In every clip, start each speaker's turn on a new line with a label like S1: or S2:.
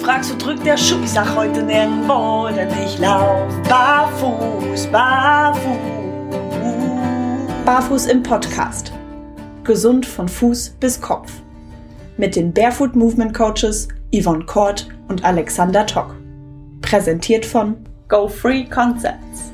S1: fragst, wo drückt der Schuh? Ich sag heute nirgendwo, denn ich lauf barfuß, barfuß.
S2: Barfuß im Podcast. Gesund von Fuß bis Kopf. Mit den Barefoot Movement Coaches Yvonne Kort und Alexander Tock. Präsentiert von Go Free Concepts.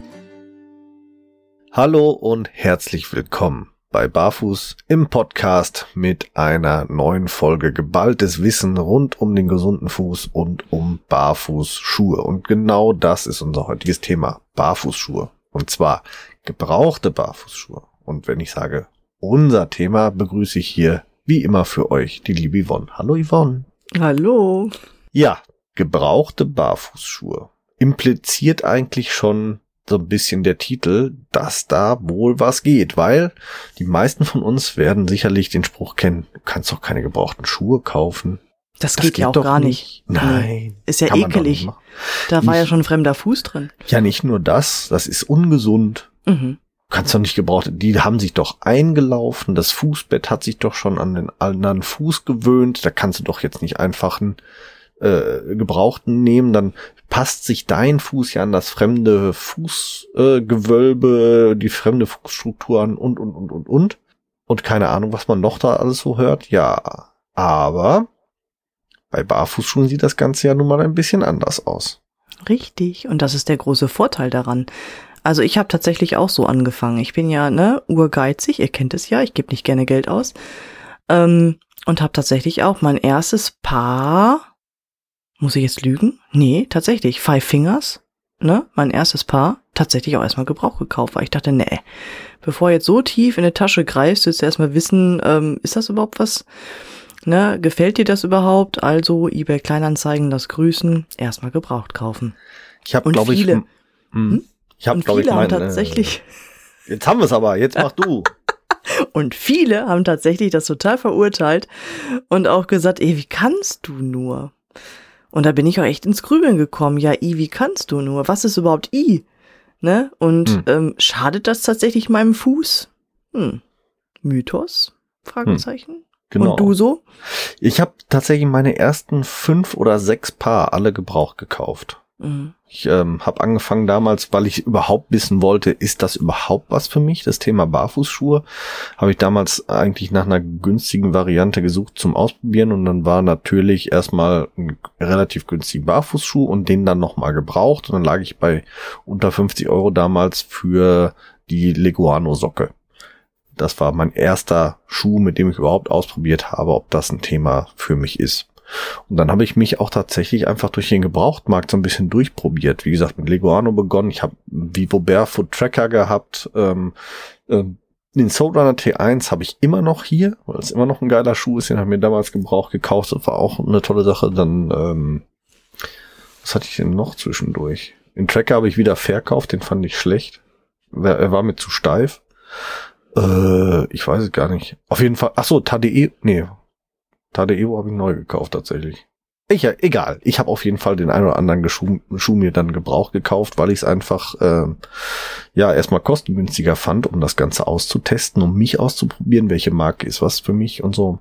S3: Hallo und herzlich willkommen bei Barfuß im Podcast mit einer neuen Folge geballtes Wissen rund um den gesunden Fuß und um Barfußschuhe. Und genau das ist unser heutiges Thema, Barfußschuhe. Und zwar gebrauchte Barfußschuhe. Und wenn ich sage unser Thema, begrüße ich hier wie immer für euch die liebe Yvonne. Hallo Yvonne.
S4: Hallo.
S3: Ja, gebrauchte Barfußschuhe impliziert eigentlich schon so ein bisschen der Titel, dass da wohl was geht, weil die meisten von uns werden sicherlich den Spruch kennen, du kannst doch keine gebrauchten Schuhe kaufen.
S4: Das, das geht, geht, ja auch gar nicht.
S3: nicht. Nein.
S4: Ist ja ekelig. Da war ja schon ein fremder Fuß drin.
S3: Ja, nicht nur das, das ist ungesund. Mhm. Du kannst doch nicht gebraucht, die haben sich doch eingelaufen, das Fußbett hat sich doch schon an den anderen Fuß gewöhnt, da kannst du doch jetzt nicht einfach einen äh, Gebrauchten nehmen, dann passt sich dein Fuß ja an das fremde Fußgewölbe, äh, die fremde Fußstruktur an und, und, und, und, und. Und keine Ahnung, was man noch da alles so hört. Ja, aber bei Barfußschuhen sieht das Ganze ja nun mal ein bisschen anders aus.
S4: Richtig, und das ist der große Vorteil daran. Also ich habe tatsächlich auch so angefangen. Ich bin ja ne urgeizig, ihr kennt es ja, ich gebe nicht gerne Geld aus. Ähm, und habe tatsächlich auch mein erstes Paar muss ich jetzt lügen? Nee, tatsächlich. Five Fingers, ne? Mein erstes Paar, tatsächlich auch erstmal Gebrauch gekauft, weil ich dachte, nee, bevor jetzt so tief in die Tasche greifst, willst du erstmal wissen, ähm, ist das überhaupt was? Ne, gefällt dir das überhaupt? Also eBay Kleinanzeigen, das Grüßen, erstmal gebraucht kaufen.
S3: Ich habe, glaube ich, hm, hm? ich habe, glaube ich, mein,
S4: tatsächlich.
S3: Äh, jetzt haben wir es aber. Jetzt mach du.
S4: Und viele haben tatsächlich das total verurteilt und auch gesagt, ey, wie kannst du nur? Und da bin ich auch echt ins Grübeln gekommen. Ja, I, wie kannst du nur? Was ist überhaupt I? Ne? Und hm. ähm, schadet das tatsächlich meinem Fuß? Hm. Mythos? Fragezeichen. Hm. Genau. Und du so?
S3: Ich habe tatsächlich meine ersten fünf oder sechs Paar alle gebraucht gekauft. Mhm. Ich ähm, habe angefangen damals, weil ich überhaupt wissen wollte, ist das überhaupt was für mich? Das Thema Barfußschuhe habe ich damals eigentlich nach einer günstigen Variante gesucht zum Ausprobieren und dann war natürlich erstmal ein relativ günstiger Barfußschuh und den dann nochmal gebraucht und dann lag ich bei unter 50 Euro damals für die Leguano Socke. Das war mein erster Schuh, mit dem ich überhaupt ausprobiert habe, ob das ein Thema für mich ist. Und dann habe ich mich auch tatsächlich einfach durch den Gebrauchtmarkt so ein bisschen durchprobiert. Wie gesagt, mit Leguano begonnen. Ich habe Vivo Barefoot Tracker gehabt. Ähm, äh, den Soulrunner T1 habe ich immer noch hier, weil es immer noch ein geiler Schuh ist. Den habe ich mir damals Gebrauch gekauft. Das war auch eine tolle Sache. Dann, ähm, was hatte ich denn noch zwischendurch? Den Tracker habe ich wieder verkauft. Den fand ich schlecht. Er war mir zu steif. Äh, ich weiß es gar nicht. Auf jeden Fall. Ach so, TDE. Nee, Tade Evo habe ich neu gekauft tatsächlich. Ich, ja, egal. Ich habe auf jeden Fall den einen oder anderen Schuh, Schuh mir dann Gebrauch gekauft, weil ich es einfach äh, ja erstmal kostengünstiger fand, um das Ganze auszutesten, um mich auszuprobieren, welche Marke ist was für mich und so.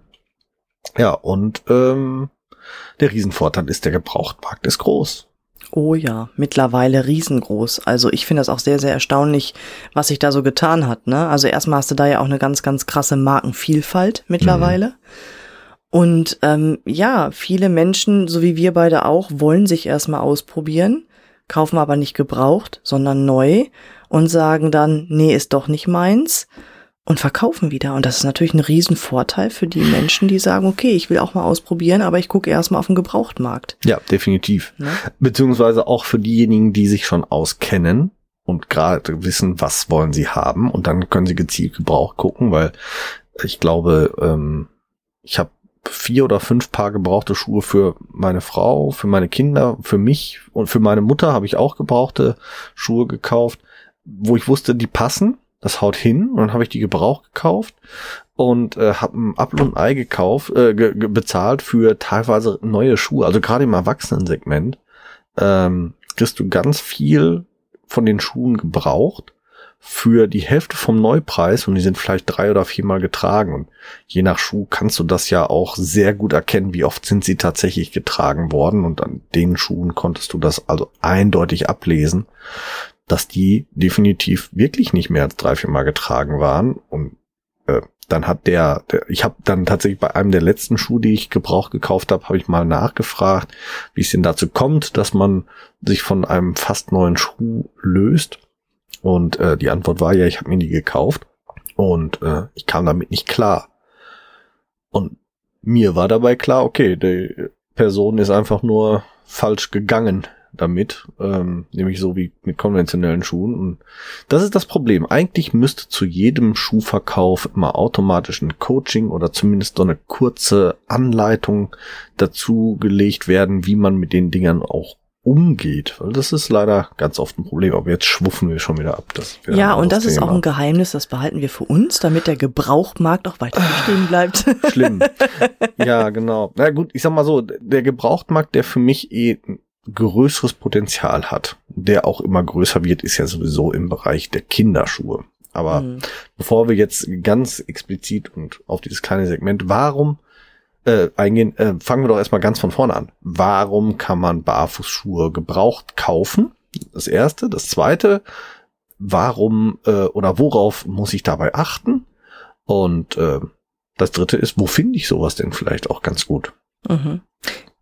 S3: Ja, und ähm, der Riesenvorteil ist, der Gebrauchtmarkt ist groß.
S4: Oh ja, mittlerweile riesengroß. Also ich finde das auch sehr, sehr erstaunlich, was sich da so getan hat. Ne? Also erstmal hast du da ja auch eine ganz, ganz krasse Markenvielfalt mittlerweile. Mhm. Und ähm, ja, viele Menschen, so wie wir beide auch, wollen sich erstmal ausprobieren, kaufen aber nicht gebraucht, sondern neu und sagen dann, nee, ist doch nicht meins und verkaufen wieder. Und das ist natürlich ein Riesenvorteil für die Menschen, die sagen, okay, ich will auch mal ausprobieren, aber ich gucke erstmal auf den Gebrauchtmarkt.
S3: Ja, definitiv. Ne? Beziehungsweise auch für diejenigen, die sich schon auskennen und gerade wissen, was wollen sie haben und dann können sie gezielt Gebrauch gucken, weil ich glaube, ähm, ich habe vier oder fünf Paar gebrauchte Schuhe für meine Frau, für meine Kinder, für mich und für meine Mutter habe ich auch gebrauchte Schuhe gekauft, wo ich wusste, die passen, das haut hin und dann habe ich die gebraucht gekauft und äh, habe ein Apfel und Ei gekauft, äh, ge ge bezahlt für teilweise neue Schuhe, also gerade im Erwachsenensegment ähm, kriegst du ganz viel von den Schuhen gebraucht für die Hälfte vom Neupreis und die sind vielleicht drei oder viermal getragen. Und je nach Schuh kannst du das ja auch sehr gut erkennen, wie oft sind sie tatsächlich getragen worden. Und an den Schuhen konntest du das also eindeutig ablesen, dass die definitiv wirklich nicht mehr als drei, viermal getragen waren. Und äh, dann hat der, der ich habe dann tatsächlich bei einem der letzten Schuhe, die ich gebraucht gekauft habe, habe ich mal nachgefragt, wie es denn dazu kommt, dass man sich von einem fast neuen Schuh löst und äh, die Antwort war ja, ich habe mir die gekauft und äh, ich kam damit nicht klar. Und mir war dabei klar, okay, die Person ist einfach nur falsch gegangen damit, ähm, nämlich so wie mit konventionellen Schuhen. Und das ist das Problem. Eigentlich müsste zu jedem Schuhverkauf immer automatisch ein Coaching oder zumindest so eine kurze Anleitung dazu gelegt werden, wie man mit den Dingern auch umgeht, weil das ist leider ganz oft ein Problem. Aber jetzt schwuffen wir schon wieder ab.
S4: Das ja, und das Thema. ist auch ein Geheimnis, das behalten wir für uns, damit der Gebrauchtmarkt auch weiter bestehen bleibt.
S3: Schlimm. Ja, genau. Na gut, ich sag mal so, der Gebrauchtmarkt, der für mich eh ein größeres Potenzial hat, der auch immer größer wird, ist ja sowieso im Bereich der Kinderschuhe. Aber mhm. bevor wir jetzt ganz explizit und auf dieses kleine Segment, warum äh, eingehen, äh, fangen wir doch erstmal ganz von vorne an. Warum kann man Barfußschuhe gebraucht kaufen? Das erste. Das zweite, warum äh, oder worauf muss ich dabei achten? Und äh, das dritte ist, wo finde ich sowas denn vielleicht auch ganz gut?
S4: Mhm.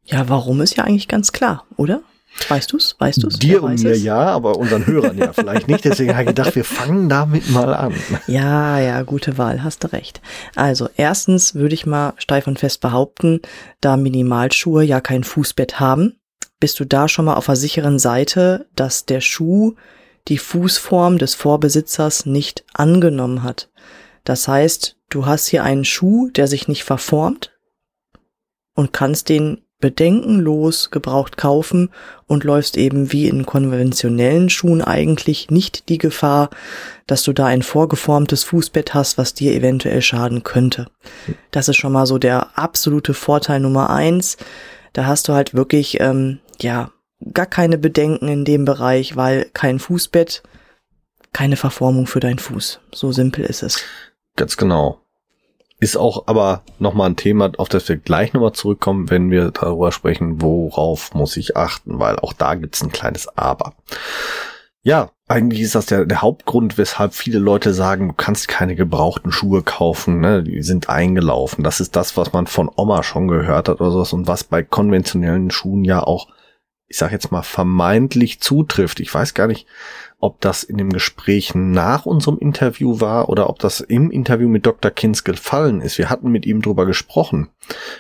S4: Ja, warum ist ja eigentlich ganz klar, oder? Weißt du's? Weißt du's?
S3: Dir und mir es? ja, aber unseren Hörern ja vielleicht nicht. Deswegen habe ich gedacht, wir fangen damit mal an.
S4: Ja, ja, gute Wahl, hast du recht. Also, erstens würde ich mal steif und fest behaupten, da Minimalschuhe ja kein Fußbett haben, bist du da schon mal auf der sicheren Seite, dass der Schuh die Fußform des Vorbesitzers nicht angenommen hat. Das heißt, du hast hier einen Schuh, der sich nicht verformt und kannst den bedenkenlos gebraucht kaufen und läufst eben wie in konventionellen Schuhen eigentlich nicht die Gefahr, dass du da ein vorgeformtes Fußbett hast, was dir eventuell schaden könnte. Das ist schon mal so der absolute Vorteil Nummer eins. Da hast du halt wirklich, ähm, ja, gar keine Bedenken in dem Bereich, weil kein Fußbett, keine Verformung für deinen Fuß. So simpel ist es.
S3: Ganz genau. Ist auch aber nochmal ein Thema, auf das wir gleich nochmal zurückkommen, wenn wir darüber sprechen, worauf muss ich achten, weil auch da gibt's ein kleines Aber. Ja, eigentlich ist das der, der Hauptgrund, weshalb viele Leute sagen, du kannst keine gebrauchten Schuhe kaufen, ne? die sind eingelaufen. Das ist das, was man von Oma schon gehört hat oder sowas und was bei konventionellen Schuhen ja auch, ich sag jetzt mal, vermeintlich zutrifft. Ich weiß gar nicht, ob das in dem Gespräch nach unserem Interview war oder ob das im Interview mit Dr. Kins gefallen ist. Wir hatten mit ihm drüber gesprochen,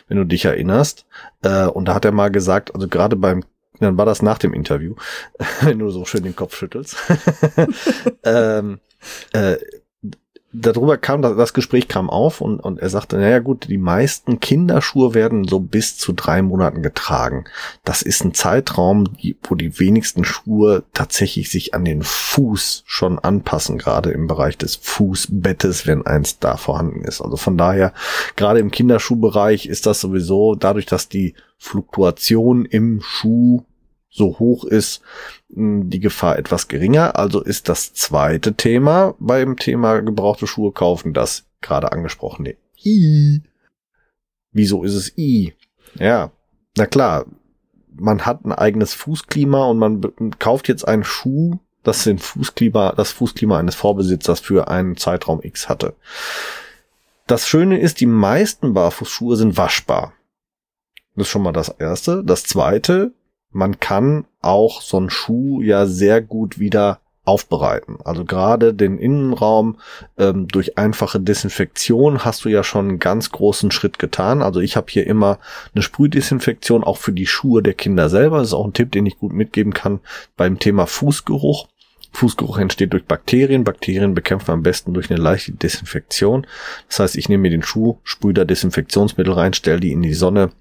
S3: wenn du dich erinnerst. Äh, und da hat er mal gesagt, also gerade beim, dann war das nach dem Interview, wenn du so schön den Kopf schüttelst. ähm, äh, darüber kam, das Gespräch kam auf und, und er sagte, naja gut, die meisten Kinderschuhe werden so bis zu drei Monaten getragen. Das ist ein Zeitraum, wo die wenigsten Schuhe tatsächlich sich an den Fuß schon anpassen, gerade im Bereich des Fußbettes, wenn eins da vorhanden ist. Also von daher, gerade im Kinderschuhbereich ist das sowieso dadurch, dass die Fluktuation im Schuh so hoch ist, die Gefahr etwas geringer. Also ist das zweite Thema beim Thema gebrauchte Schuhe kaufen das gerade angesprochene I. Wieso ist es I? Ja, na klar, man hat ein eigenes Fußklima und man kauft jetzt einen Schuh, das den Fußklima, das Fußklima eines Vorbesitzers für einen Zeitraum X hatte. Das Schöne ist, die meisten Barfußschuhe sind waschbar. Das ist schon mal das erste. Das zweite, man kann auch so einen Schuh ja sehr gut wieder aufbereiten. Also gerade den Innenraum ähm, durch einfache Desinfektion hast du ja schon einen ganz großen Schritt getan. Also ich habe hier immer eine Sprühdesinfektion auch für die Schuhe der Kinder selber. Das ist auch ein Tipp, den ich gut mitgeben kann beim Thema Fußgeruch. Fußgeruch entsteht durch Bakterien. Bakterien bekämpfen wir am besten durch eine leichte Desinfektion. Das heißt, ich nehme mir den Schuh, sprühe da Desinfektionsmittel rein, stelle die in die Sonne,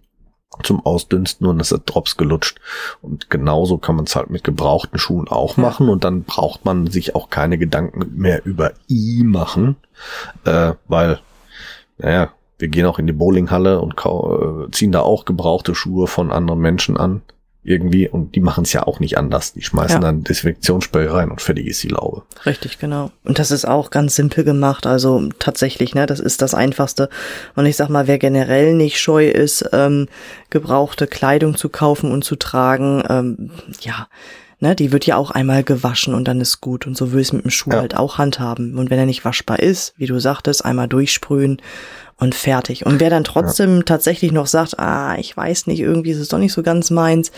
S3: zum Ausdünsten und es ist Drops gelutscht. Und genauso kann man es halt mit gebrauchten Schuhen auch machen und dann braucht man sich auch keine Gedanken mehr über I machen, äh, weil, naja, wir gehen auch in die Bowlinghalle und äh, ziehen da auch gebrauchte Schuhe von anderen Menschen an. Irgendwie und die machen es ja auch nicht anders. Die schmeißen ja. dann Desinfektionsspray rein und fertig ist die Laube.
S4: Richtig, genau. Und das ist auch ganz simpel gemacht. Also tatsächlich, ne, das ist das Einfachste. Und ich sag mal, wer generell nicht scheu ist, ähm, gebrauchte Kleidung zu kaufen und zu tragen, ähm, ja, ne, die wird ja auch einmal gewaschen und dann ist gut. Und so will es mit dem Schuh ja. halt auch handhaben. Und wenn er nicht waschbar ist, wie du sagtest, einmal durchsprühen und fertig. Und wer dann trotzdem ja. tatsächlich noch sagt, ah, ich weiß nicht, irgendwie ist es doch nicht so ganz meins,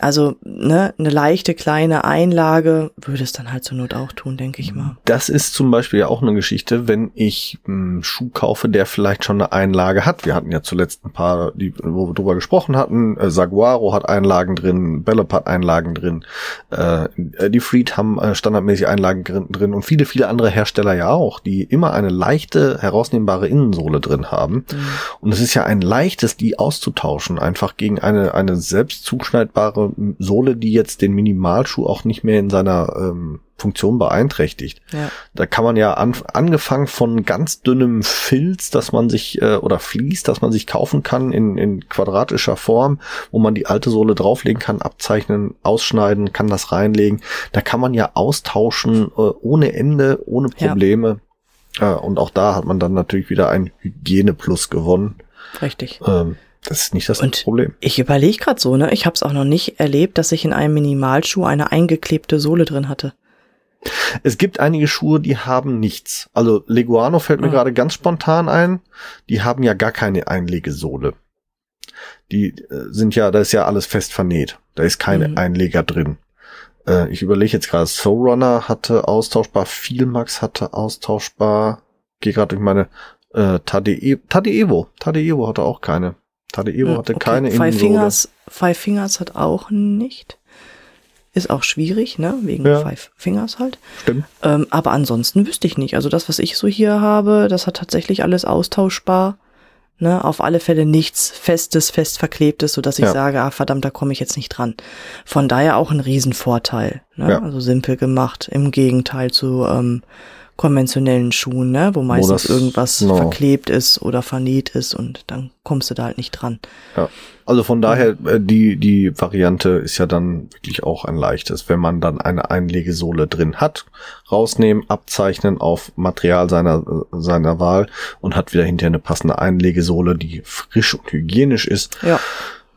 S4: also ne, eine leichte kleine Einlage würde es dann halt zur Not auch tun, denke ich mal.
S3: Das ist zum Beispiel ja auch eine Geschichte, wenn ich einen Schuh kaufe, der vielleicht schon eine Einlage hat. Wir hatten ja zuletzt ein paar, die, wo wir drüber gesprochen hatten. Äh, Saguaro hat Einlagen drin, Bellop hat Einlagen drin, äh, die Freed haben äh, standardmäßig Einlagen drin und viele, viele andere Hersteller ja auch, die immer eine leichte, herausnehmbare Innensohle drin haben. Mhm. Und es ist ja ein leichtes, die auszutauschen, einfach gegen eine, eine selbst zuschneidbare Sohle, die jetzt den Minimalschuh auch nicht mehr in seiner ähm, Funktion beeinträchtigt. Ja. Da kann man ja an, angefangen von ganz dünnem Filz, dass man sich äh, oder Vlies, dass man sich kaufen kann in, in quadratischer Form, wo man die alte Sohle drauflegen kann, abzeichnen, ausschneiden, kann das reinlegen. Da kann man ja austauschen äh, ohne Ende, ohne Probleme. Ja. Äh, und auch da hat man dann natürlich wieder ein Hygieneplus gewonnen.
S4: Richtig.
S3: Ähm, das ist nicht das und Problem.
S4: Ich überlege gerade so, ne? Ich habe es auch noch nicht erlebt, dass ich in einem Minimalschuh eine eingeklebte Sohle drin hatte.
S3: Es gibt einige Schuhe, die haben nichts. Also Leguano fällt mir oh. gerade ganz spontan ein. Die haben ja gar keine Einlegesohle. Die äh, sind ja, da ist ja alles fest vernäht. Da ist keine mhm. Einleger drin. Äh, ich überlege jetzt gerade, Soul Runner hatte austauschbar, Vielmax hatte austauschbar. Gehe gerade durch meine äh, Tade, Tade Evo. Tade Evo hatte auch keine. Tadeo hm, hatte okay. keine
S4: Five Fingers, Five Fingers hat auch nicht. Ist auch schwierig, ne? Wegen ja. Five Fingers halt.
S3: Stimmt.
S4: Ähm, aber ansonsten wüsste ich nicht. Also das, was ich so hier habe, das hat tatsächlich alles austauschbar. Ne, auf alle Fälle nichts Festes, fest Verklebtes, so dass ich ja. sage, ah verdammt, da komme ich jetzt nicht dran. Von daher auch ein Riesenvorteil. Ne? Ja. Also simpel gemacht, im Gegenteil zu ähm, konventionellen Schuhen, ne? wo meistens wo irgendwas no. verklebt ist oder vernäht ist und dann kommst du da halt nicht dran.
S3: Ja. Also von daher, äh, die, die Variante ist ja dann wirklich auch ein leichtes, wenn man dann eine Einlegesohle drin hat, rausnehmen, abzeichnen auf Material seiner, seiner Wahl und hat wieder hinterher eine passende Einlegesohle, die frisch und hygienisch ist.
S4: Ja.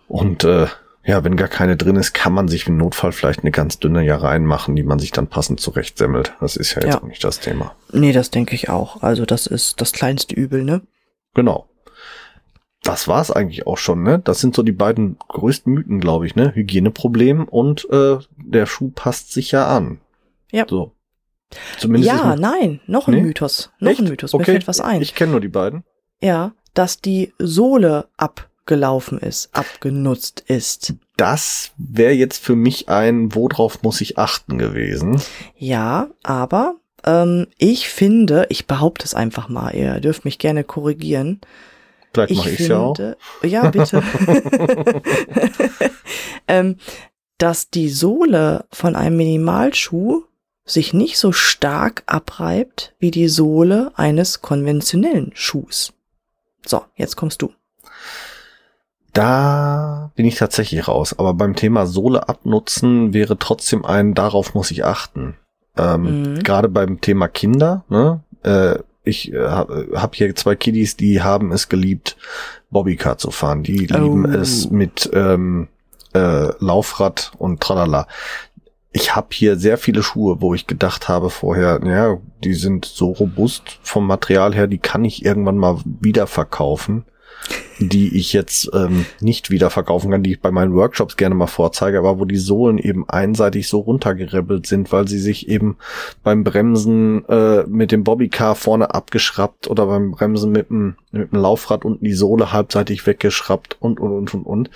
S3: Und äh, ja, wenn gar keine drin ist, kann man sich im Notfall vielleicht eine ganz dünne ja reinmachen, die man sich dann passend zurechtsemmelt. Das ist ja jetzt ja. auch nicht das Thema.
S4: Nee, das denke ich auch. Also das ist das kleinste Übel, ne?
S3: Genau. Das war's eigentlich auch schon, ne? Das sind so die beiden größten Mythen, glaube ich, ne? Hygieneproblem und äh, der Schuh passt sich ja an.
S4: Ja.
S3: So.
S4: Zumindest ja, nein, noch ein nee? Mythos. Noch Echt? ein Mythos.
S3: Okay.
S4: Mir fällt was ein.
S3: Ich kenne nur die beiden.
S4: Ja, dass die Sohle ab abgelaufen ist, abgenutzt ist.
S3: Das wäre jetzt für mich ein, worauf muss ich achten gewesen.
S4: Ja, aber ähm, ich finde, ich behaupte es einfach mal, ihr dürft mich gerne korrigieren.
S3: Vielleicht mache ich es ja auch.
S4: Ja, bitte. ähm, dass die Sohle von einem Minimalschuh sich nicht so stark abreibt wie die Sohle eines konventionellen Schuhs. So, jetzt kommst du.
S3: Da bin ich tatsächlich raus. Aber beim Thema Sohle abnutzen wäre trotzdem ein, darauf muss ich achten. Ähm, mhm. Gerade beim Thema Kinder, ne? Äh, ich äh, habe hab hier zwei Kiddies, die haben es geliebt, Bobbycar zu fahren. Die oh. lieben es mit ähm, äh, Laufrad und tralala. Ich habe hier sehr viele Schuhe, wo ich gedacht habe vorher, ja, die sind so robust vom Material her, die kann ich irgendwann mal wieder verkaufen die ich jetzt ähm, nicht wieder verkaufen kann, die ich bei meinen Workshops gerne mal vorzeige, aber wo die Sohlen eben einseitig so runtergerebelt sind, weil sie sich eben beim Bremsen äh, mit dem Bobbycar vorne abgeschraubt oder beim Bremsen mit dem, mit dem Laufrad unten die Sohle halbseitig weggeschraubt und, und, und, und, und.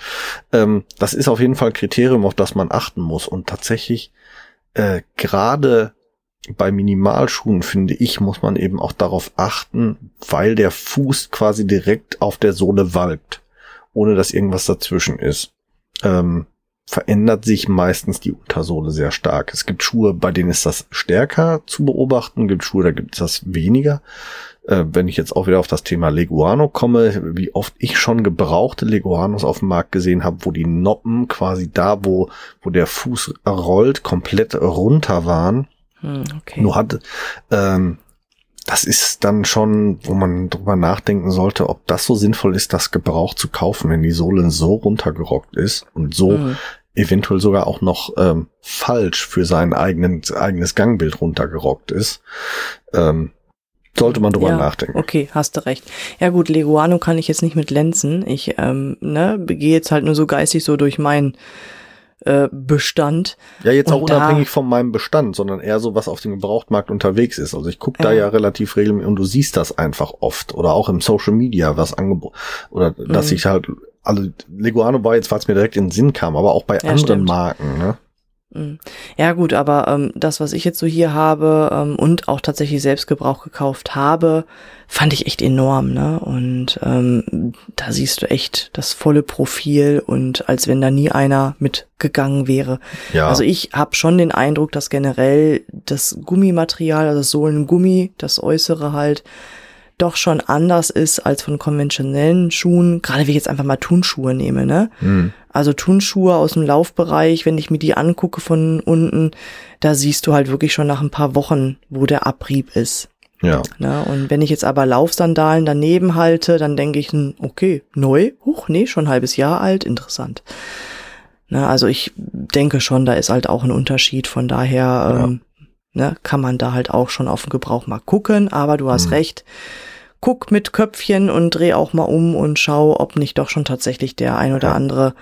S3: Ähm, das ist auf jeden Fall Kriterium, auf das man achten muss. Und tatsächlich, äh, gerade bei Minimalschuhen, finde ich, muss man eben auch darauf achten, weil der Fuß quasi direkt auf der Sohle walkt, ohne dass irgendwas dazwischen ist. Ähm, verändert sich meistens die Untersohle sehr stark. Es gibt Schuhe, bei denen ist das stärker zu beobachten, gibt Schuhe, da gibt es das weniger. Äh, wenn ich jetzt auch wieder auf das Thema Leguano komme, wie oft ich schon gebrauchte Leguanos auf dem Markt gesehen habe, wo die Noppen quasi da, wo, wo der Fuß rollt, komplett runter waren. Hm, okay. Nur hat, ähm, das ist dann schon, wo man drüber nachdenken sollte, ob das so sinnvoll ist, das gebraucht zu kaufen, wenn die Sohle so runtergerockt ist und so mhm. eventuell sogar auch noch ähm, falsch für sein eigenen, eigenes Gangbild runtergerockt ist. Ähm, sollte man drüber ja, nachdenken.
S4: Okay, hast du recht. Ja gut, Leguano kann ich jetzt nicht mit lenzen. Ich ähm, ne, gehe jetzt halt nur so geistig so durch meinen äh, Bestand.
S3: Ja, jetzt auch unabhängig von meinem Bestand, sondern eher so, was auf dem Gebrauchtmarkt unterwegs ist. Also ich gucke da ja relativ regelmäßig und du siehst das einfach oft. Oder auch im Social Media, was angeboten, oder dass mhm. ich halt, also Leguano war jetzt, falls mir direkt in den Sinn kam, aber auch bei ja, anderen stimmt. Marken, ne?
S4: Mhm. Ja gut, aber ähm, das, was ich jetzt so hier habe ähm, und auch tatsächlich selbst Gebrauch gekauft habe, fand ich echt enorm, ne? Und ähm, da siehst du echt das volle Profil und als wenn da nie einer mitgegangen wäre. Ja. Also ich habe schon den Eindruck, dass generell das Gummimaterial, also das Sohlengummi, das Äußere halt, doch schon anders ist als von konventionellen Schuhen, gerade wenn ich jetzt einfach mal Turnschuhe nehme, ne? Mhm. Also Turnschuhe aus dem Laufbereich, wenn ich mir die angucke von unten, da siehst du halt wirklich schon nach ein paar Wochen, wo der Abrieb ist. Ja. Ne? Und wenn ich jetzt aber Laufsandalen daneben halte, dann denke ich, hm, okay, neu, huch, nee, schon ein halbes Jahr alt, interessant. Ne? Also ich denke schon, da ist halt auch ein Unterschied. Von daher ja. ähm, ne, kann man da halt auch schon auf den Gebrauch mal gucken. Aber du hast mhm. recht, guck mit Köpfchen und dreh auch mal um und schau, ob nicht doch schon tatsächlich der ein oder andere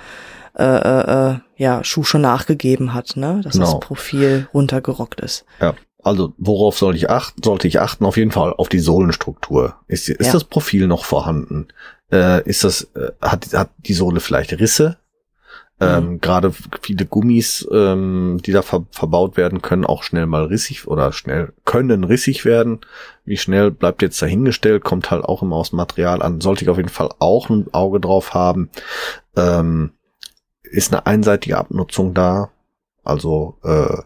S4: äh, äh, äh, ja, Schuh schon nachgegeben hat, ne? Dass genau. das Profil runtergerockt ist.
S3: Ja. Also worauf soll ich achten? Sollte ich achten? Auf jeden Fall auf die Sohlenstruktur. Ist, ist ja. das Profil noch vorhanden? Äh, ist das äh, hat hat die Sohle vielleicht Risse? Ähm, mhm. Gerade viele Gummis, ähm, die da ver verbaut werden, können auch schnell mal rissig oder schnell können rissig werden. Wie schnell bleibt jetzt dahingestellt, kommt halt auch immer aus Material an. Sollte ich auf jeden Fall auch ein Auge drauf haben. Ähm, ist eine einseitige Abnutzung da? Also äh,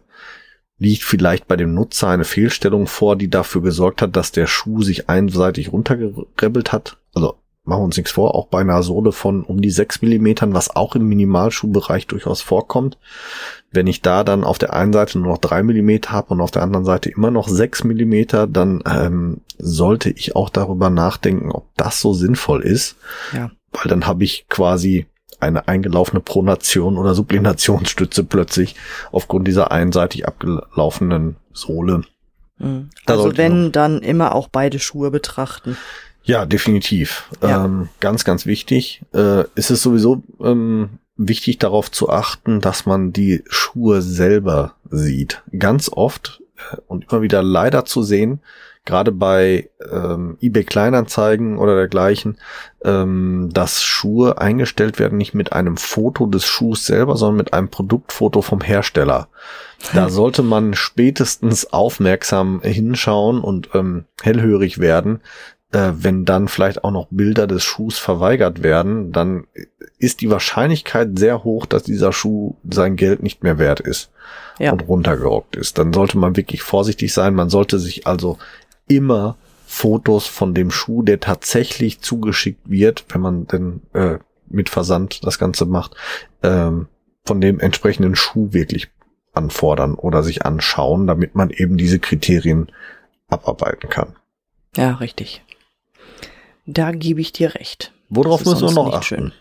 S3: liegt vielleicht bei dem Nutzer eine Fehlstellung vor, die dafür gesorgt hat, dass der Schuh sich einseitig runtergerebbelt hat. Also machen wir uns nichts vor, auch bei einer Sohle von um die sechs Millimetern, was auch im Minimalschuhbereich durchaus vorkommt. Wenn ich da dann auf der einen Seite nur noch drei Millimeter habe und auf der anderen Seite immer noch sechs Millimeter, dann ähm, sollte ich auch darüber nachdenken, ob das so sinnvoll ist. Ja. Weil dann habe ich quasi eine eingelaufene Pronation oder Sublinationsstütze plötzlich aufgrund dieser einseitig abgelaufenen Sohle.
S4: Mhm. Also wenn, dann immer auch beide Schuhe betrachten.
S3: Ja, definitiv. Ja. Ähm, ganz, ganz wichtig. Äh, ist es sowieso ähm, wichtig darauf zu achten, dass man die Schuhe selber sieht. Ganz oft äh, und immer wieder leider zu sehen, gerade bei ähm, eBay Kleinanzeigen oder dergleichen, ähm, dass Schuhe eingestellt werden nicht mit einem Foto des Schuhs selber, sondern mit einem Produktfoto vom Hersteller. Da sollte man spätestens aufmerksam hinschauen und ähm, hellhörig werden, äh, wenn dann vielleicht auch noch Bilder des Schuhs verweigert werden, dann ist die Wahrscheinlichkeit sehr hoch, dass dieser Schuh sein Geld nicht mehr wert ist ja. und runtergerockt ist. Dann sollte man wirklich vorsichtig sein. Man sollte sich also immer Fotos von dem Schuh, der tatsächlich zugeschickt wird, wenn man denn äh, mit Versand das Ganze macht, ähm, von dem entsprechenden Schuh wirklich anfordern oder sich anschauen, damit man eben diese Kriterien abarbeiten kann.
S4: Ja, richtig. Da gebe ich dir recht.
S3: Worauf müssen wir noch achten? Schön.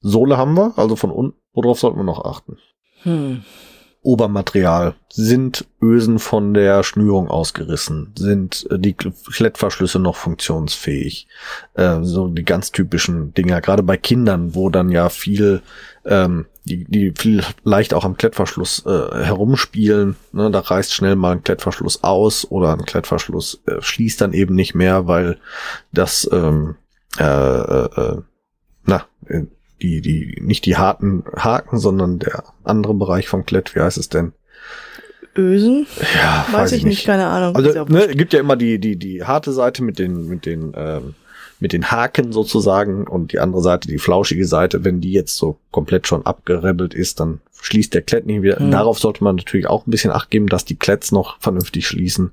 S3: Sohle haben wir, also von unten. Worauf sollten wir noch achten? Hm. Obermaterial. Sind Ösen von der Schnürung ausgerissen? Sind äh, die Klettverschlüsse noch funktionsfähig? Äh, so die ganz typischen Dinger, gerade bei Kindern, wo dann ja viel ähm, die, die viel leicht auch am Klettverschluss äh, herumspielen. Ne? Da reißt schnell mal ein Klettverschluss aus oder ein Klettverschluss äh, schließt dann eben nicht mehr, weil das ähm, äh, äh, äh na, äh, die, die, nicht die harten Haken, sondern der andere Bereich vom Klett, wie heißt es denn?
S4: Ösen?
S3: Ja, weiß, weiß ich nicht. nicht, keine Ahnung. Also, ne, gibt ja immer die, die, die harte Seite mit den, mit den, ähm, mit den Haken sozusagen und die andere Seite, die flauschige Seite, wenn die jetzt so komplett schon abgerebelt ist, dann schließt der Klett nicht wieder. Mhm. Darauf sollte man natürlich auch ein bisschen Acht geben, dass die Kletts noch vernünftig schließen.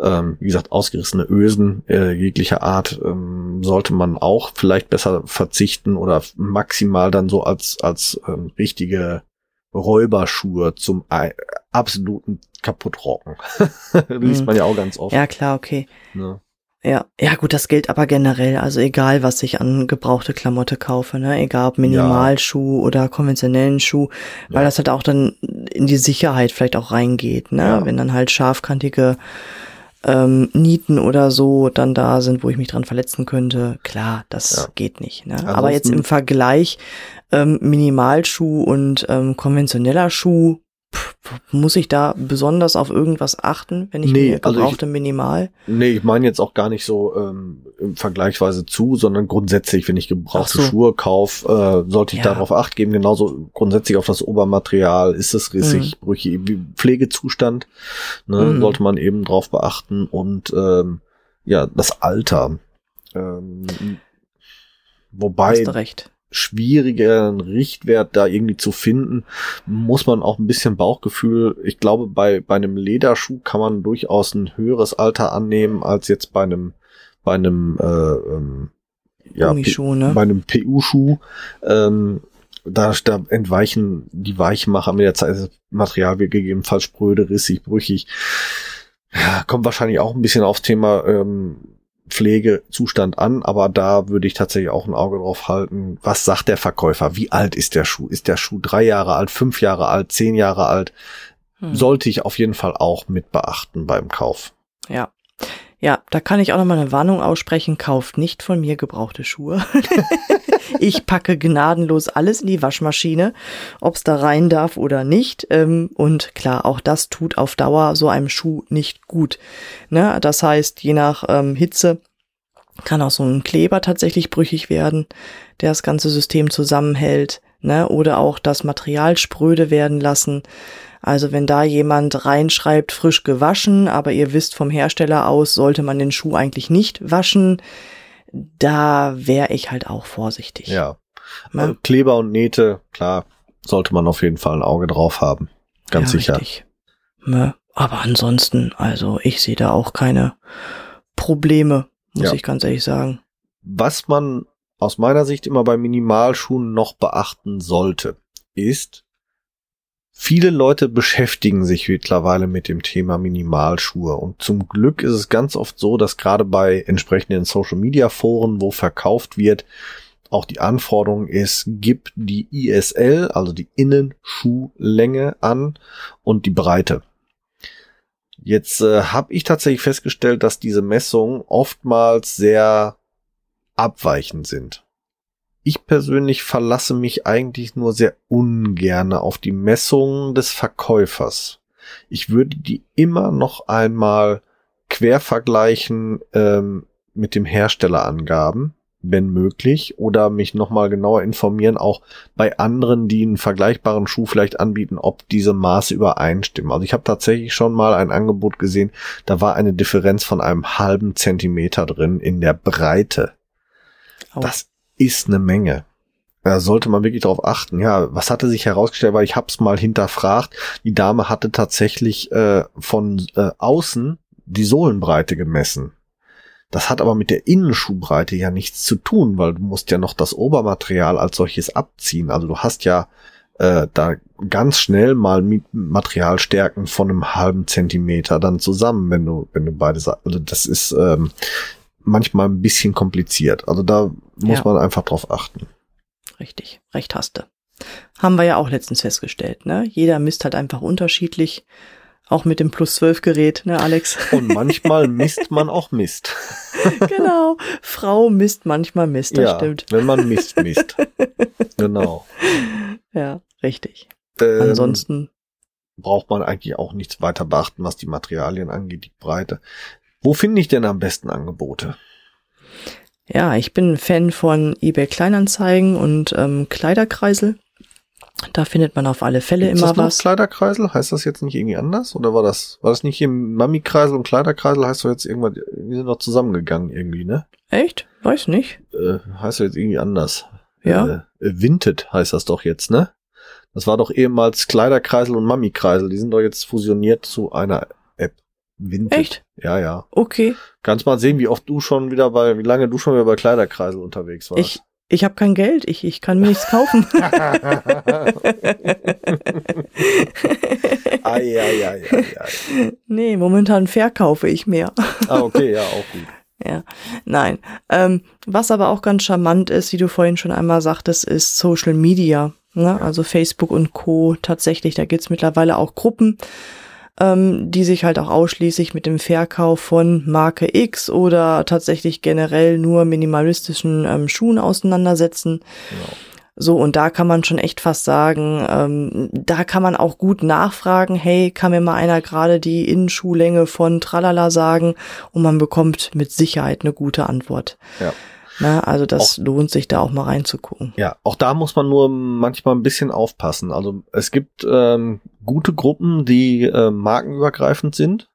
S3: Ähm, wie gesagt, ausgerissene Ösen äh, jeglicher Art ähm, sollte man auch vielleicht besser verzichten oder maximal dann so als, als ähm, richtige Räuberschuhe zum äh, absoluten Kaputtrocken. Liest mhm. man ja auch ganz oft.
S4: Ja, klar, okay. Ne? Ja, ja gut, das gilt aber generell. Also egal, was ich an gebrauchte Klamotte kaufe, ne, egal ob Minimalschuh ja. oder konventionellen Schuh, weil ja. das halt auch dann in die Sicherheit vielleicht auch reingeht, ne, ja. wenn dann halt scharfkantige ähm, Nieten oder so dann da sind, wo ich mich dran verletzen könnte. Klar, das geht nicht. Ne? Aber jetzt im Vergleich ähm, Minimalschuh und ähm, konventioneller Schuh, muss ich da besonders auf irgendwas achten, wenn ich nee, mir gebrauchte also ich, Minimal?
S3: Nee, ich meine jetzt auch gar nicht so ähm, vergleichsweise zu, sondern grundsätzlich, wenn ich gebrauchte so. Schuhe kaufe, äh, sollte ich ja. darauf acht geben, genauso grundsätzlich auf das Obermaterial, ist es rissig, mhm. brüchig, Pflegezustand, ne, mhm. sollte man eben drauf beachten und ähm, ja, das Alter. Ähm, wobei. Hast
S4: du recht
S3: schwierigen Richtwert da irgendwie zu finden, muss man auch ein bisschen Bauchgefühl. Ich glaube, bei, bei einem Lederschuh kann man durchaus ein höheres Alter annehmen als jetzt bei einem, bei einem, äh, ähm, ja, ne? bei einem PU-Schuh. Ähm, da, da entweichen die Weichmacher mit der Zeit, das Material wird gegebenenfalls spröde, rissig, brüchig. Ja, kommt wahrscheinlich auch ein bisschen aufs Thema ähm, Pflegezustand an, aber da würde ich tatsächlich auch ein Auge drauf halten. Was sagt der Verkäufer? Wie alt ist der Schuh? Ist der Schuh drei Jahre alt, fünf Jahre alt, zehn Jahre alt? Hm. Sollte ich auf jeden Fall auch mit beachten beim Kauf.
S4: Ja. Ja, da kann ich auch nochmal eine Warnung aussprechen. Kauft nicht von mir gebrauchte Schuhe. ich packe gnadenlos alles in die Waschmaschine, ob es da rein darf oder nicht. Ähm, und klar, auch das tut auf Dauer so einem Schuh nicht gut. Ne? Das heißt, je nach ähm, Hitze kann auch so ein Kleber tatsächlich brüchig werden, der das ganze System zusammenhält. Ne? Oder auch das Material spröde werden lassen. Also wenn da jemand reinschreibt, frisch gewaschen, aber ihr wisst vom Hersteller aus, sollte man den Schuh eigentlich nicht waschen, da wäre ich halt auch vorsichtig.
S3: Ja. Ne? Also Kleber und Nähte, klar, sollte man auf jeden Fall ein Auge drauf haben. Ganz ja, sicher. Richtig.
S4: Ne? Aber ansonsten, also ich sehe da auch keine Probleme, muss ja. ich ganz ehrlich sagen.
S3: Was man aus meiner Sicht immer bei Minimalschuhen noch beachten sollte, ist, Viele Leute beschäftigen sich mittlerweile mit dem Thema Minimalschuhe und zum Glück ist es ganz oft so, dass gerade bei entsprechenden Social Media Foren, wo verkauft wird, auch die Anforderung ist, gib die ISL, also die Innenschuhlänge an und die Breite. Jetzt äh, habe ich tatsächlich festgestellt, dass diese Messungen oftmals sehr abweichend sind ich persönlich verlasse mich eigentlich nur sehr ungerne auf die Messungen des Verkäufers. Ich würde die immer noch einmal quer vergleichen ähm, mit dem Herstellerangaben, wenn möglich, oder mich nochmal genauer informieren, auch bei anderen, die einen vergleichbaren Schuh vielleicht anbieten, ob diese Maße übereinstimmen. Also ich habe tatsächlich schon mal ein Angebot gesehen, da war eine Differenz von einem halben Zentimeter drin in der Breite. Oh. Das ist eine Menge. Da sollte man wirklich darauf achten. Ja, was hatte sich herausgestellt, weil ich hab's mal hinterfragt. Die Dame hatte tatsächlich äh, von äh, außen die Sohlenbreite gemessen. Das hat aber mit der Innenschuhbreite ja nichts zu tun, weil du musst ja noch das Obermaterial als solches abziehen. Also du hast ja äh, da ganz schnell mal Materialstärken von einem halben Zentimeter dann zusammen, wenn du, wenn du beide, also das ist, ähm, manchmal ein bisschen kompliziert. Also da muss ja. man einfach drauf achten.
S4: Richtig, recht hast du. Haben wir ja auch letztens festgestellt, ne? Jeder misst halt einfach unterschiedlich. Auch mit dem Plus 12 Gerät, ne, Alex?
S3: Und manchmal misst man auch Mist.
S4: genau. Frau misst manchmal Mist, das ja, stimmt.
S3: Wenn man Mist misst. genau.
S4: Ja, richtig. Ähm, Ansonsten
S3: braucht man eigentlich auch nichts weiter beachten, was die Materialien angeht, die Breite. Wo finde ich denn am besten Angebote?
S4: Ja, ich bin Fan von eBay Kleinanzeigen und ähm, Kleiderkreisel. Da findet man auf alle Fälle Ist immer das noch was.
S3: Kleiderkreisel? Heißt das jetzt nicht irgendwie anders? Oder war das, war das nicht im Mami-Kreisel und Kleiderkreisel? Heißt doch jetzt irgendwann, die sind noch zusammengegangen irgendwie, ne?
S4: Echt? Weiß nicht.
S3: Äh, heißt jetzt irgendwie anders.
S4: Ja.
S3: Äh, Vinted heißt das doch jetzt, ne? Das war doch ehemals Kleiderkreisel und Mami-Kreisel. Die sind doch jetzt fusioniert zu einer
S4: Vinted. Echt?
S3: Ja, ja.
S4: Okay.
S3: Kannst mal sehen, wie oft du schon wieder bei, wie lange du schon wieder bei Kleiderkreisel unterwegs warst.
S4: Ich, ich habe kein Geld, ich, ich kann mir nichts kaufen.
S3: ai, ai, ai, ai,
S4: Nee, momentan verkaufe ich mehr.
S3: ah, okay, ja, auch gut.
S4: Ja, nein. Ähm, was aber auch ganz charmant ist, wie du vorhin schon einmal sagtest, ist Social Media. Ne? Also Facebook und Co. Tatsächlich, da gibt's mittlerweile auch Gruppen, ähm, die sich halt auch ausschließlich mit dem Verkauf von Marke X oder tatsächlich generell nur minimalistischen ähm, Schuhen auseinandersetzen. Genau. So, und da kann man schon echt fast sagen, ähm, da kann man auch gut nachfragen, hey, kann mir mal einer gerade die Innenschuhlänge von Tralala sagen? Und man bekommt mit Sicherheit eine gute Antwort. Ja. Na, also das auch, lohnt sich da auch mal reinzugucken.
S3: Ja, auch da muss man nur manchmal ein bisschen aufpassen. Also es gibt ähm, gute Gruppen, die äh, markenübergreifend sind,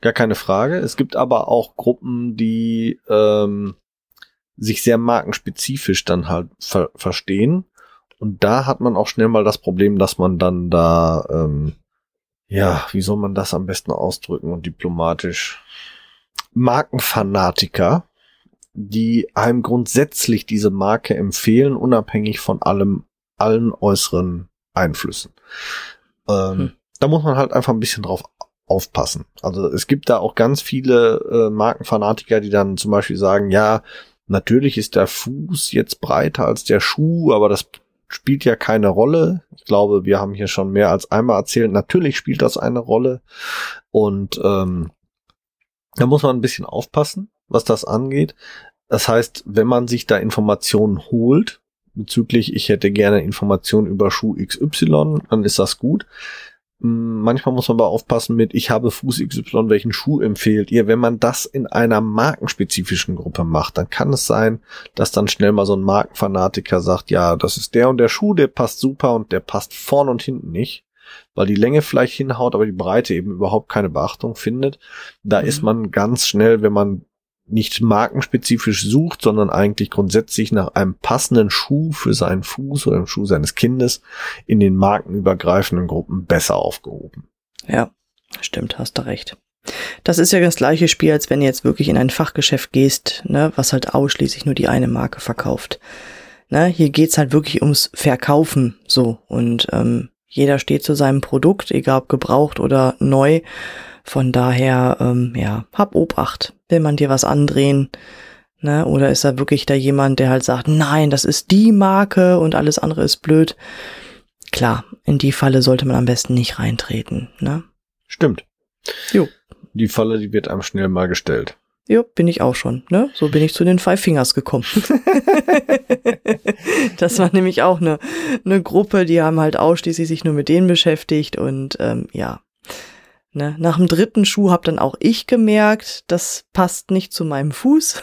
S3: gar keine Frage. Es gibt aber auch Gruppen, die ähm, sich sehr markenspezifisch dann halt ver verstehen. Und da hat man auch schnell mal das Problem, dass man dann da, ähm, ja, wie soll man das am besten ausdrücken und diplomatisch? Markenfanatiker, die einem grundsätzlich diese Marke empfehlen, unabhängig von allem, allen äußeren Einflüssen. Ähm, hm. Da muss man halt einfach ein bisschen drauf aufpassen. Also es gibt da auch ganz viele äh, Markenfanatiker, die dann zum Beispiel sagen, ja, Natürlich ist der Fuß jetzt breiter als der Schuh, aber das spielt ja keine Rolle. Ich glaube, wir haben hier schon mehr als einmal erzählt. Natürlich spielt das eine Rolle. Und ähm, da muss man ein bisschen aufpassen, was das angeht. Das heißt, wenn man sich da Informationen holt, bezüglich, ich hätte gerne Informationen über Schuh XY, dann ist das gut. Manchmal muss man aber aufpassen mit, ich habe Fuß XY, welchen Schuh empfehlt ihr? Wenn man das in einer markenspezifischen Gruppe macht, dann kann es sein, dass dann schnell mal so ein Markenfanatiker sagt, ja, das ist der und der Schuh, der passt super und der passt vorn und hinten nicht, weil die Länge vielleicht hinhaut, aber die Breite eben überhaupt keine Beachtung findet. Da mhm. ist man ganz schnell, wenn man nicht markenspezifisch sucht, sondern eigentlich grundsätzlich nach einem passenden Schuh für seinen Fuß oder dem Schuh seines Kindes in den markenübergreifenden Gruppen besser aufgehoben.
S4: Ja, stimmt, hast du recht. Das ist ja das gleiche Spiel, als wenn du jetzt wirklich in ein Fachgeschäft gehst, ne, was halt ausschließlich nur die eine Marke verkauft. Ne, hier geht's halt wirklich ums Verkaufen so und ähm, jeder steht zu seinem Produkt, egal ob gebraucht oder neu. Von daher, ähm, ja, hab Obacht. Will man dir was andrehen? Ne? Oder ist da wirklich da jemand, der halt sagt, nein, das ist die Marke und alles andere ist blöd? Klar, in die Falle sollte man am besten nicht reintreten. Ne?
S3: Stimmt. Jo. Die Falle, die wird einem schnell mal gestellt.
S4: Jo, bin ich auch schon. Ne? So bin ich zu den Five Fingers gekommen. das war nämlich auch eine, eine Gruppe, die haben halt ausschließlich sich nur mit denen beschäftigt und ähm, ja, Ne? Nach dem dritten Schuh habe dann auch ich gemerkt, das passt nicht zu meinem Fuß.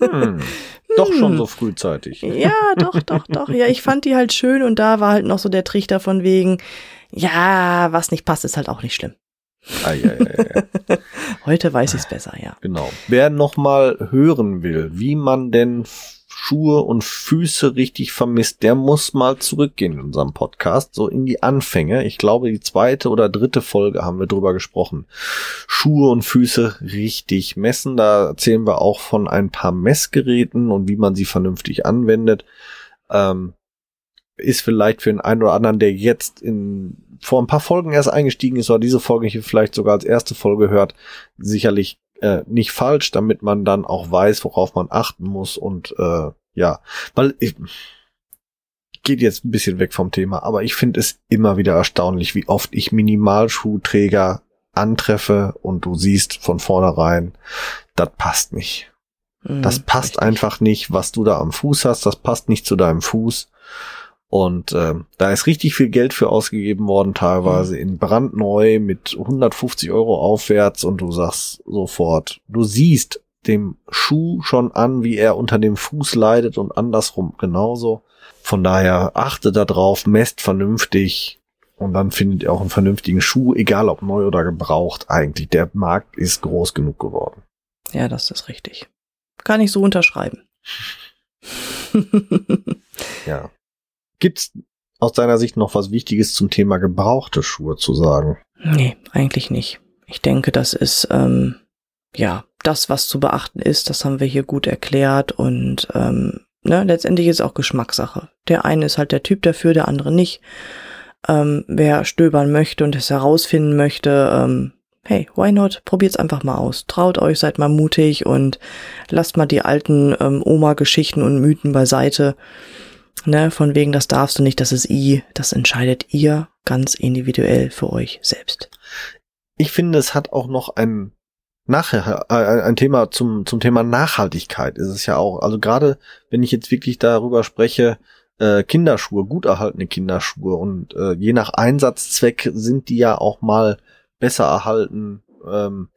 S3: hm. Doch schon hm. so frühzeitig.
S4: Ja, doch, doch, doch. Ja, ich fand die halt schön und da war halt noch so der Trichter von wegen, ja, was nicht passt, ist halt auch nicht schlimm. Ah, ja, ja, ja. Heute weiß ich es besser, ja.
S3: Genau. Wer noch mal hören will, wie man denn Schuhe und Füße richtig vermisst, der muss mal zurückgehen in unserem Podcast, so in die Anfänge. Ich glaube, die zweite oder dritte Folge haben wir drüber gesprochen. Schuhe und Füße richtig messen. Da erzählen wir auch von ein paar Messgeräten und wie man sie vernünftig anwendet. Ähm, ist vielleicht für den einen oder anderen, der jetzt in vor ein paar Folgen erst eingestiegen ist oder diese Folge hier vielleicht sogar als erste Folge hört, sicherlich äh, nicht falsch, damit man dann auch weiß, worauf man achten muss und äh, ja, weil ich, geht jetzt ein bisschen weg vom Thema, aber ich finde es immer wieder erstaunlich, wie oft ich Minimalschuhträger antreffe und du siehst von vornherein, das passt nicht. Mhm, das passt richtig. einfach nicht, was du da am Fuß hast, das passt nicht zu deinem Fuß. Und äh, da ist richtig viel Geld für ausgegeben worden, teilweise mhm. in brandneu mit 150 Euro aufwärts und du sagst sofort, du siehst dem Schuh schon an, wie er unter dem Fuß leidet und andersrum genauso. Von daher achte da drauf, messt vernünftig und dann findet ihr auch einen vernünftigen Schuh, egal ob neu oder gebraucht. Eigentlich, der Markt ist groß genug geworden.
S4: Ja, das ist richtig. Kann ich so unterschreiben.
S3: ja. Gibt's aus deiner Sicht noch was Wichtiges zum Thema gebrauchte Schuhe zu sagen?
S4: Nee, eigentlich nicht. Ich denke, das ist ähm, ja das, was zu beachten ist. Das haben wir hier gut erklärt und ähm, ne, letztendlich ist auch Geschmackssache. Der eine ist halt der Typ dafür, der andere nicht. Ähm, wer stöbern möchte und es herausfinden möchte, ähm, hey, why not? Probiert's einfach mal aus. Traut euch, seid mal mutig und lasst mal die alten ähm, Oma-Geschichten und Mythen beiseite. Ne, von wegen, das darfst du nicht, das ist I. Das entscheidet ihr ganz individuell für euch selbst.
S3: Ich finde, es hat auch noch ein nachher äh, ein Thema zum zum Thema Nachhaltigkeit ist es ja auch. Also gerade wenn ich jetzt wirklich darüber spreche, äh, Kinderschuhe, gut erhaltene Kinderschuhe und äh, je nach Einsatzzweck sind die ja auch mal besser erhalten. Ähm,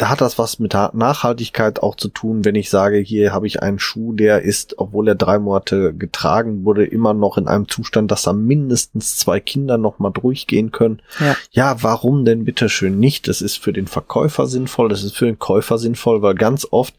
S3: da hat das was mit Nachhaltigkeit auch zu tun, wenn ich sage, hier habe ich einen Schuh, der ist, obwohl er drei Monate getragen wurde, immer noch in einem Zustand, dass da mindestens zwei Kinder noch mal durchgehen können. Ja, ja warum denn bitteschön nicht? Das ist für den Verkäufer sinnvoll, das ist für den Käufer sinnvoll, weil ganz oft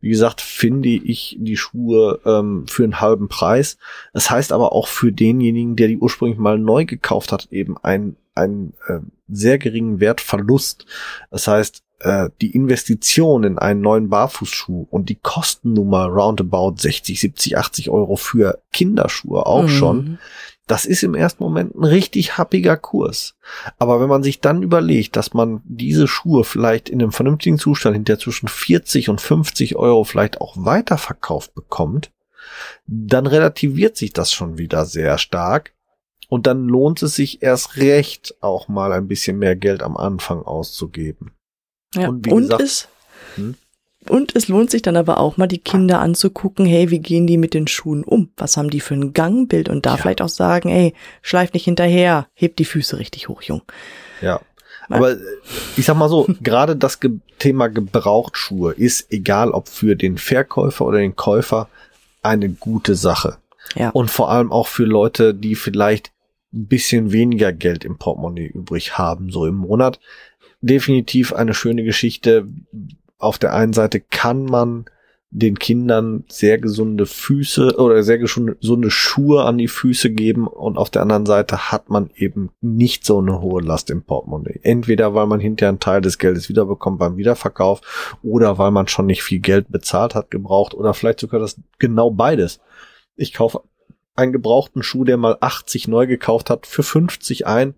S3: wie gesagt, finde ich die Schuhe ähm, für einen halben Preis. Das heißt aber auch für denjenigen, der die ursprünglich mal neu gekauft hat, eben ein, ein äh, sehr geringen Wertverlust. Das heißt, äh, die Investition in einen neuen Barfußschuh und die Kosten nun mal roundabout 60, 70, 80 Euro für Kinderschuhe auch mhm. schon, das ist im ersten Moment ein richtig happiger Kurs. Aber wenn man sich dann überlegt, dass man diese Schuhe vielleicht in einem vernünftigen Zustand hinter zwischen 40 und 50 Euro vielleicht auch weiterverkauft bekommt, dann relativiert sich das schon wieder sehr stark. Und dann lohnt es sich erst recht, auch mal ein bisschen mehr Geld am Anfang auszugeben.
S4: Ja. Und, und gesagt, es, hm? und es lohnt sich dann aber auch mal die Kinder anzugucken, hey, wie gehen die mit den Schuhen um? Was haben die für ein Gangbild? Und da ja. vielleicht auch sagen, hey, schleif nicht hinterher, heb die Füße richtig hoch, Jung.
S3: Ja. Aber äh, ich sag mal so, gerade das Ge Thema Gebrauchtschuhe ist, egal ob für den Verkäufer oder den Käufer, eine gute Sache. Ja. Und vor allem auch für Leute, die vielleicht ein bisschen weniger Geld im Portemonnaie übrig haben, so im Monat definitiv eine schöne Geschichte. Auf der einen Seite kann man den Kindern sehr gesunde Füße oder sehr gesunde Schuhe an die Füße geben und auf der anderen Seite hat man eben nicht so eine hohe Last im Portemonnaie. Entweder weil man hinterher einen Teil des Geldes wiederbekommt beim Wiederverkauf oder weil man schon nicht viel Geld bezahlt hat, gebraucht oder vielleicht sogar das genau beides. Ich kaufe einen gebrauchten Schuh, der mal 80 neu gekauft hat, für 50 ein.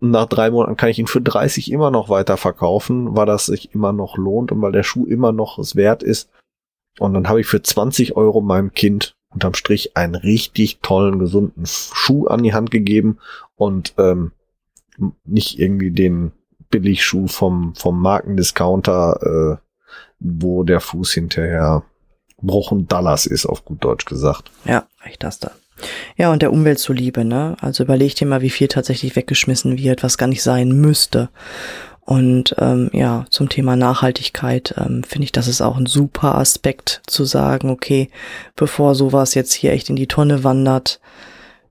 S3: Und nach drei Monaten kann ich ihn für 30 immer noch weiter verkaufen, weil das sich immer noch lohnt und weil der Schuh immer noch es wert ist. Und dann habe ich für 20 Euro meinem Kind unterm Strich einen richtig tollen, gesunden Schuh an die Hand gegeben und ähm, nicht irgendwie den Billigschuh vom, vom Markendiscounter, äh, wo der Fuß hinterher Bruch und Dallas ist, auf gut Deutsch gesagt.
S4: Ja, echt das da. Ja, und der Umwelt zuliebe, ne? Also überleg dir mal, wie viel tatsächlich weggeschmissen wird, was gar nicht sein müsste. Und ähm, ja, zum Thema Nachhaltigkeit ähm, finde ich, das ist auch ein super Aspekt zu sagen, okay, bevor sowas jetzt hier echt in die Tonne wandert,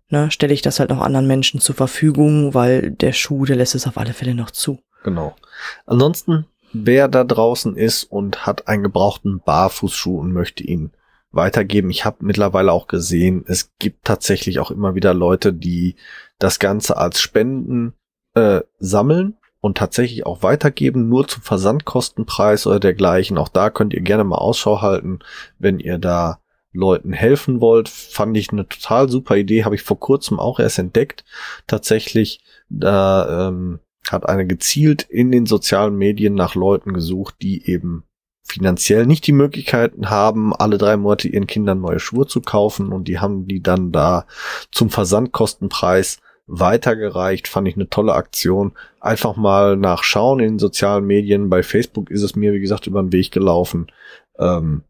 S4: ne, stelle ich das halt noch anderen Menschen zur Verfügung, weil der Schuh, der lässt es auf alle Fälle noch zu.
S3: Genau. Ansonsten, wer da draußen ist und hat einen gebrauchten Barfußschuh und möchte ihn weitergeben. Ich habe mittlerweile auch gesehen, es gibt tatsächlich auch immer wieder Leute, die das Ganze als Spenden äh, sammeln und tatsächlich auch weitergeben, nur zum Versandkostenpreis oder dergleichen. Auch da könnt ihr gerne mal Ausschau halten, wenn ihr da Leuten helfen wollt. Fand ich eine total super Idee, habe ich vor kurzem auch erst entdeckt. Tatsächlich, da ähm, hat eine gezielt in den sozialen Medien nach Leuten gesucht, die eben finanziell nicht die Möglichkeiten haben, alle drei Monate ihren Kindern neue Schuhe zu kaufen und die haben die dann da zum Versandkostenpreis weitergereicht. Fand ich eine tolle Aktion. Einfach mal nachschauen in sozialen Medien. Bei Facebook ist es mir, wie gesagt, über den Weg gelaufen. Ähm,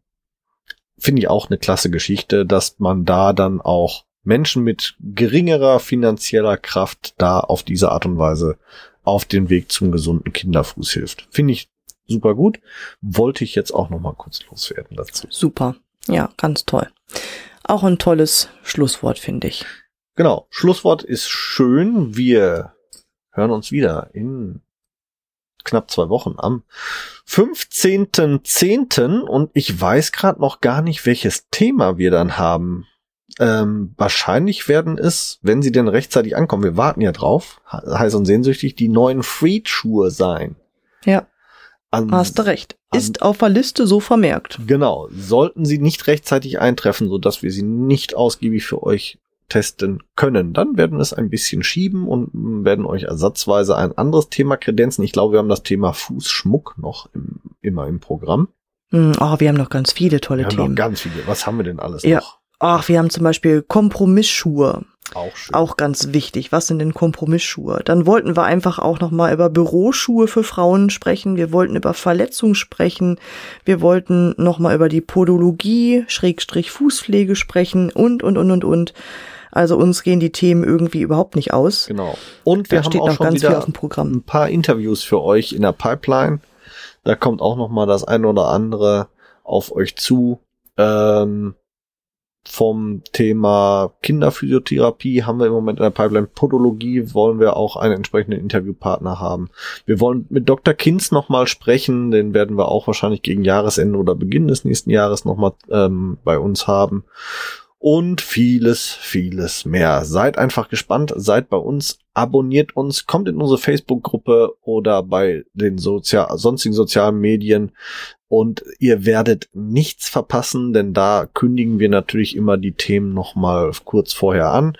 S3: Finde ich auch eine klasse Geschichte, dass man da dann auch Menschen mit geringerer finanzieller Kraft da auf diese Art und Weise auf den Weg zum gesunden Kinderfuß hilft. Finde ich super gut. Wollte ich jetzt auch noch mal kurz loswerden dazu.
S4: Super. Ja, ganz toll. Auch ein tolles Schlusswort, finde ich.
S3: Genau. Schlusswort ist schön. Wir hören uns wieder in knapp zwei Wochen am 15.10. und ich weiß gerade noch gar nicht, welches Thema wir dann haben. Ähm, wahrscheinlich werden es, wenn sie denn rechtzeitig ankommen, wir warten ja drauf, heiß und sehnsüchtig, die neuen Freed-Schuhe sein.
S4: Ja. An, Hast du recht. Ist an, auf der Liste so vermerkt.
S3: Genau. Sollten sie nicht rechtzeitig eintreffen, so dass wir sie nicht ausgiebig für euch testen können, dann werden wir es ein bisschen schieben und werden euch ersatzweise ein anderes Thema kredenzen. Ich glaube, wir haben das Thema Fußschmuck noch im, immer im Programm.
S4: Hm, oh, wir haben noch ganz viele tolle
S3: wir
S4: Themen.
S3: Noch ganz viele. Was haben wir denn alles
S4: ja.
S3: noch?
S4: Ach, wir haben zum Beispiel Kompromissschuhe.
S3: Auch schön.
S4: Auch ganz wichtig. Was sind denn Kompromissschuhe? Dann wollten wir einfach auch noch mal über Büroschuhe für Frauen sprechen. Wir wollten über Verletzungen sprechen. Wir wollten noch mal über die Podologie, Schrägstrich Fußpflege sprechen und, und, und, und, und. Also uns gehen die Themen irgendwie überhaupt nicht aus.
S3: Genau. Und wir da haben auch schon wieder ein paar Interviews für euch in der Pipeline. Da kommt auch noch mal das ein oder andere auf euch zu. Ähm, vom Thema Kinderphysiotherapie haben wir im Moment in der Pipeline. Podologie wollen wir auch einen entsprechenden Interviewpartner haben. Wir wollen mit Dr. Kinz nochmal sprechen. Den werden wir auch wahrscheinlich gegen Jahresende oder Beginn des nächsten Jahres nochmal ähm, bei uns haben. Und vieles, vieles mehr. Seid einfach gespannt, seid bei uns, abonniert uns, kommt in unsere Facebook-Gruppe oder bei den Sozial sonstigen sozialen Medien und ihr werdet nichts verpassen, denn da kündigen wir natürlich immer die Themen nochmal kurz vorher an.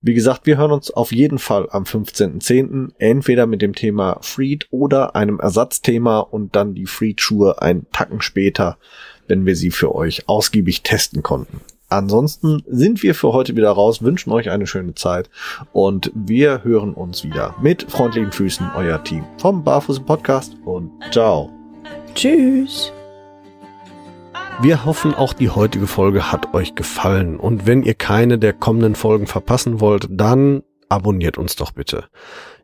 S3: Wie gesagt, wir hören uns auf jeden Fall am 15.10. entweder mit dem Thema Freed oder einem Ersatzthema und dann die Freed-Schuhe ein Tacken später, wenn wir sie für euch ausgiebig testen konnten. Ansonsten sind wir für heute wieder raus, wünschen euch eine schöne Zeit und wir hören uns wieder mit freundlichen Füßen, euer Team vom Barfuß Podcast und ciao.
S4: Tschüss.
S3: Wir hoffen, auch die heutige Folge hat euch gefallen. Und wenn ihr keine der kommenden Folgen verpassen wollt, dann abonniert uns doch bitte.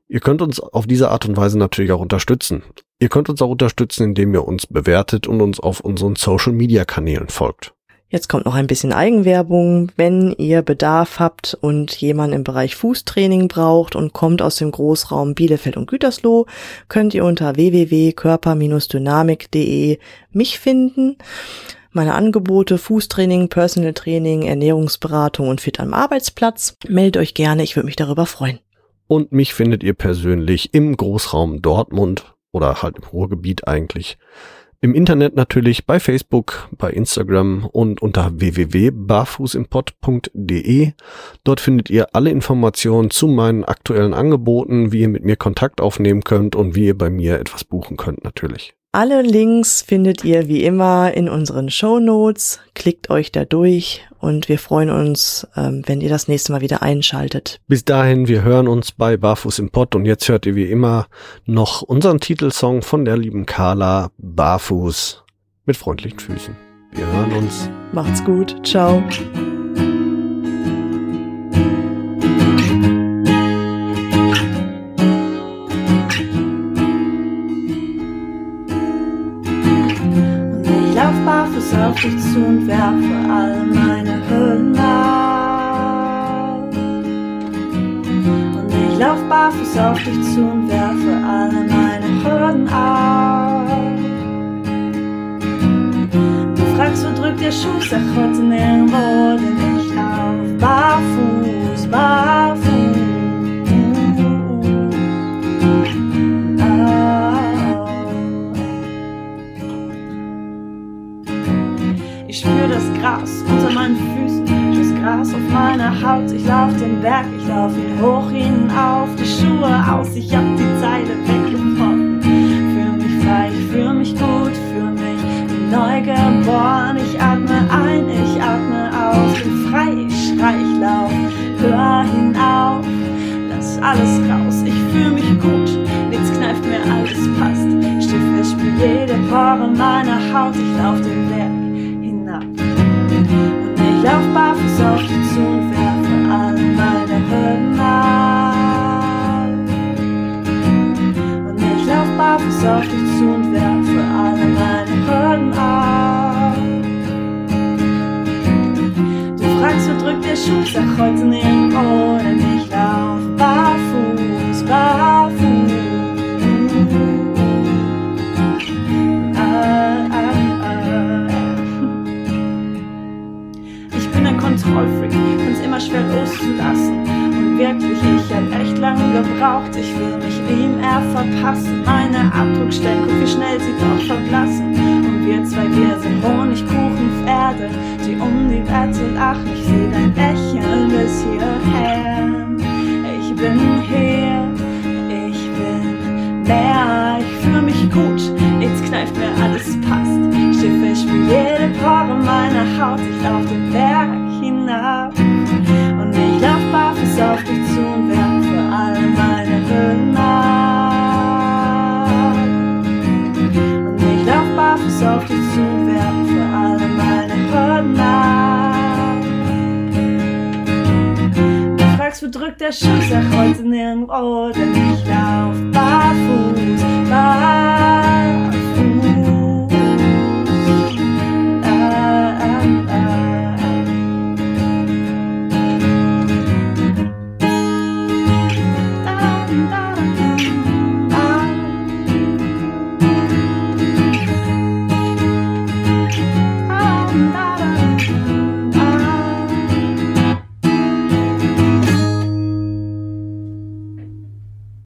S3: Ihr könnt uns auf diese Art und Weise natürlich auch unterstützen. Ihr könnt uns auch unterstützen, indem ihr uns bewertet und uns auf unseren Social-Media-Kanälen folgt.
S4: Jetzt kommt noch ein bisschen Eigenwerbung. Wenn ihr Bedarf habt und jemand im Bereich Fußtraining braucht und kommt aus dem Großraum Bielefeld und Gütersloh, könnt ihr unter www.körper-dynamik.de mich finden. Meine Angebote Fußtraining, Personal Training, Ernährungsberatung und Fit am Arbeitsplatz. Meldet euch gerne, ich würde mich darüber freuen.
S3: Und mich findet ihr persönlich im Großraum Dortmund oder halt im Ruhrgebiet eigentlich im Internet natürlich bei Facebook, bei Instagram und unter www.barfußimpod.de. Dort findet ihr alle Informationen zu meinen aktuellen Angeboten, wie ihr mit mir Kontakt aufnehmen könnt und wie ihr bei mir etwas buchen könnt natürlich.
S4: Alle Links findet ihr wie immer in unseren Show Notes. Klickt euch da durch und wir freuen uns, ähm, wenn ihr das nächste Mal wieder einschaltet.
S3: Bis dahin, wir hören uns bei Barfuß im Pott und jetzt hört ihr wie immer noch unseren Titelsong von der lieben Carla Barfuß mit freundlichen Füßen. Wir hören uns.
S4: Macht's gut. Ciao.
S1: Dich zu und werfe all meine Hüllen ab. Und ich lauf barfuß auf dich zu und werfe alle meine Hürden ab. Du fragst, wo drückt der Schuh? Sag heute nirgendwo, denn ich lauf barfuß, barfuß. Gebraucht. Ich will mich ihm, er verpassen. Meine Abdruckstellen, guck wie schnell sie doch verblassen. Und wir zwei, wir sind Honigkuchenpferde, die um die Wette lachen. Ich seh dein Lächeln bis hierher. Ich bin hier, ich bin mehr, ich fühle mich gut. Jetzt kneift mir alles passt. Schiffe, ich spür jede Pore meiner Haut. Ich lauf den Berg hinab. Und ich lauf barfuß auf dich zu und werfe auf dich zu und werfe alle meine ab. Du fragst, wo drückt der Schuss? Sag heute nirgendwo, denn ich lauf barfuß, barfuß.